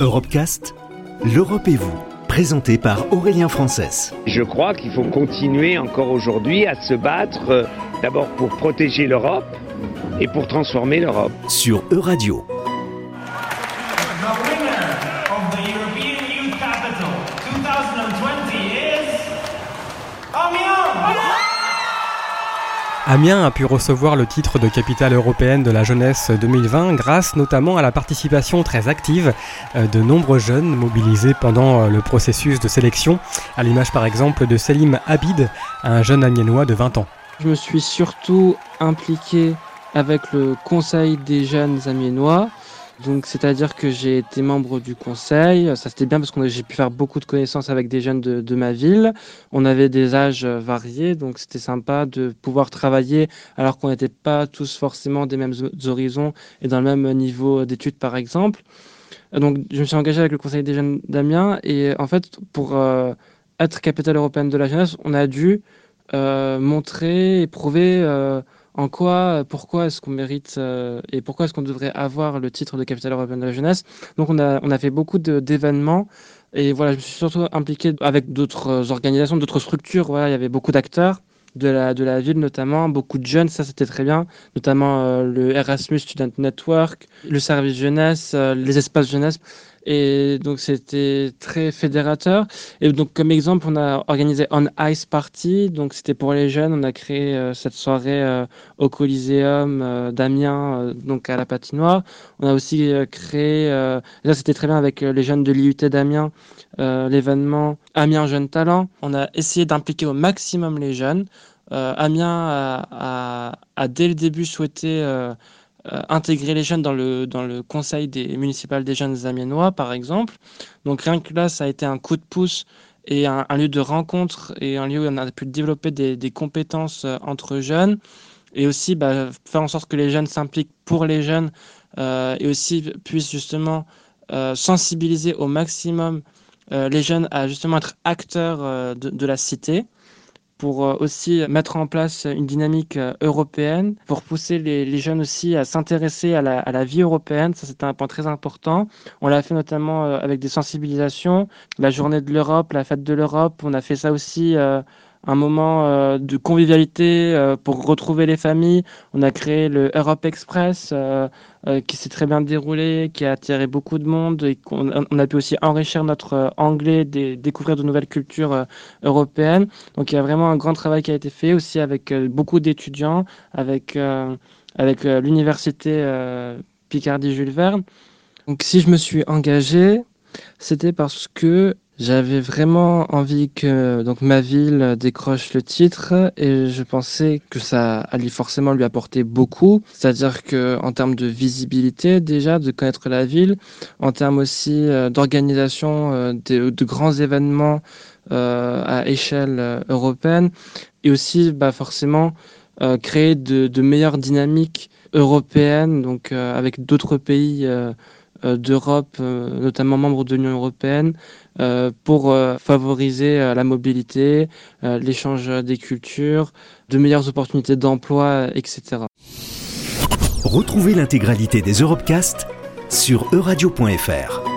Europecast, l'Europe et vous, présenté par Aurélien Frances. Je crois qu'il faut continuer encore aujourd'hui à se battre euh, d'abord pour protéger l'Europe et pour transformer l'Europe. Sur Euradio. Amiens a pu recevoir le titre de capitale européenne de la jeunesse 2020 grâce notamment à la participation très active euh, de nombreux jeunes mobilisés pendant euh, le processus de sélection, à l'image par exemple de Selim Habid, un jeune amiénois de 20 ans. Je me suis surtout impliqué avec le conseil des jeunes amiénois. Donc, c'est-à-dire que j'ai été membre du conseil. Ça, c'était bien parce que j'ai pu faire beaucoup de connaissances avec des jeunes de, ma ville. On avait des âges euh, variés, donc c'était sympa de pouvoir travailler alors qu'on n'était pas tous forcément des mêmes horizons et dans le même niveau d'études, par exemple. Donc, je me suis engagé avec le conseil des jeunes d'Amiens et en fait, pour euh, être capitale européenne de la jeunesse, on a dû euh, montrer et prouver euh, en quoi, pourquoi est-ce qu'on mérite euh, et pourquoi est-ce qu'on devrait avoir le titre de capitale européenne de la jeunesse? Donc on a, on a fait beaucoup d'événements et voilà, je me suis surtout impliqué avec d'autres organisations, d'autres structures. Voilà, il y avait beaucoup d'acteurs de la, de la ville notamment, beaucoup de jeunes, ça c'était très bien, notamment euh, le Erasmus Student Network, le service jeunesse, euh, les espaces jeunesse. Et donc c'était très fédérateur. Et donc comme exemple, on a organisé On Ice Party. Donc c'était pour les jeunes. On a créé euh, cette soirée euh, au Coliseum euh, d'Amiens, donc à la patinoire. On a aussi créé, là c'était très bien avec les jeunes de l'IUT d'Amiens, l'événement Amiens Jeunes Talents. On a essayé d'impliquer au maximum les jeunes. Amiens a, dès le début souhaité intégrer les jeunes dans le, dans le conseil des municipal des jeunes amiénois, par exemple. Donc rien que là, ça a été un coup de pouce et un, lieu de rencontre et un lieu où on a pu développer des, compétences euh, entre jeunes et aussi bah, faire en sorte que les jeunes s'impliquent pour les jeunes euh, et aussi puissent justement euh, sensibiliser au maximum euh, les jeunes à justement être acteurs euh, de la cité pour euh, aussi mettre en place une dynamique euh, européenne, pour pousser les, jeunes aussi à s'intéresser à la, vie européenne. Ça, c'était un point très important. On l'a fait notamment euh, avec des sensibilisations, la journée de l'Europe, la fête de l'Europe. On a fait ça aussi un moment euh, de convivialité euh, pour retrouver les familles. On a créé le Europe Express euh, qui s'est très bien déroulé, qui a attiré beaucoup de monde et on a pu aussi enrichir notre anglais, dé- découvrir de nouvelles cultures européennes. Donc il y a vraiment un grand travail qui a été fait aussi avec beaucoup d'étudiants, avec, avec l'université euh, Picardie-Jules Verne. Donc si je me suis engagé, c'était parce que j'avais vraiment envie que donc ma ville décroche le titre et je pensais que ça allait forcément lui apporter beaucoup, c'est-à-dire que en termes de visibilité déjà, de connaître la ville, en termes aussi euh, d'organisation euh, de, grands événements euh, à échelle euh, européenne et aussi bah, forcément créer de, de meilleures dynamiques européennes, donc avec d'autres pays d'Europe, euh, notamment membres de l'Union européenne, euh, pour euh, favoriser euh, la mobilité, euh, l'échange des cultures, de meilleures opportunités d'emploi, etc. Retrouvez l'intégralité des Europecast sur euradio.fr.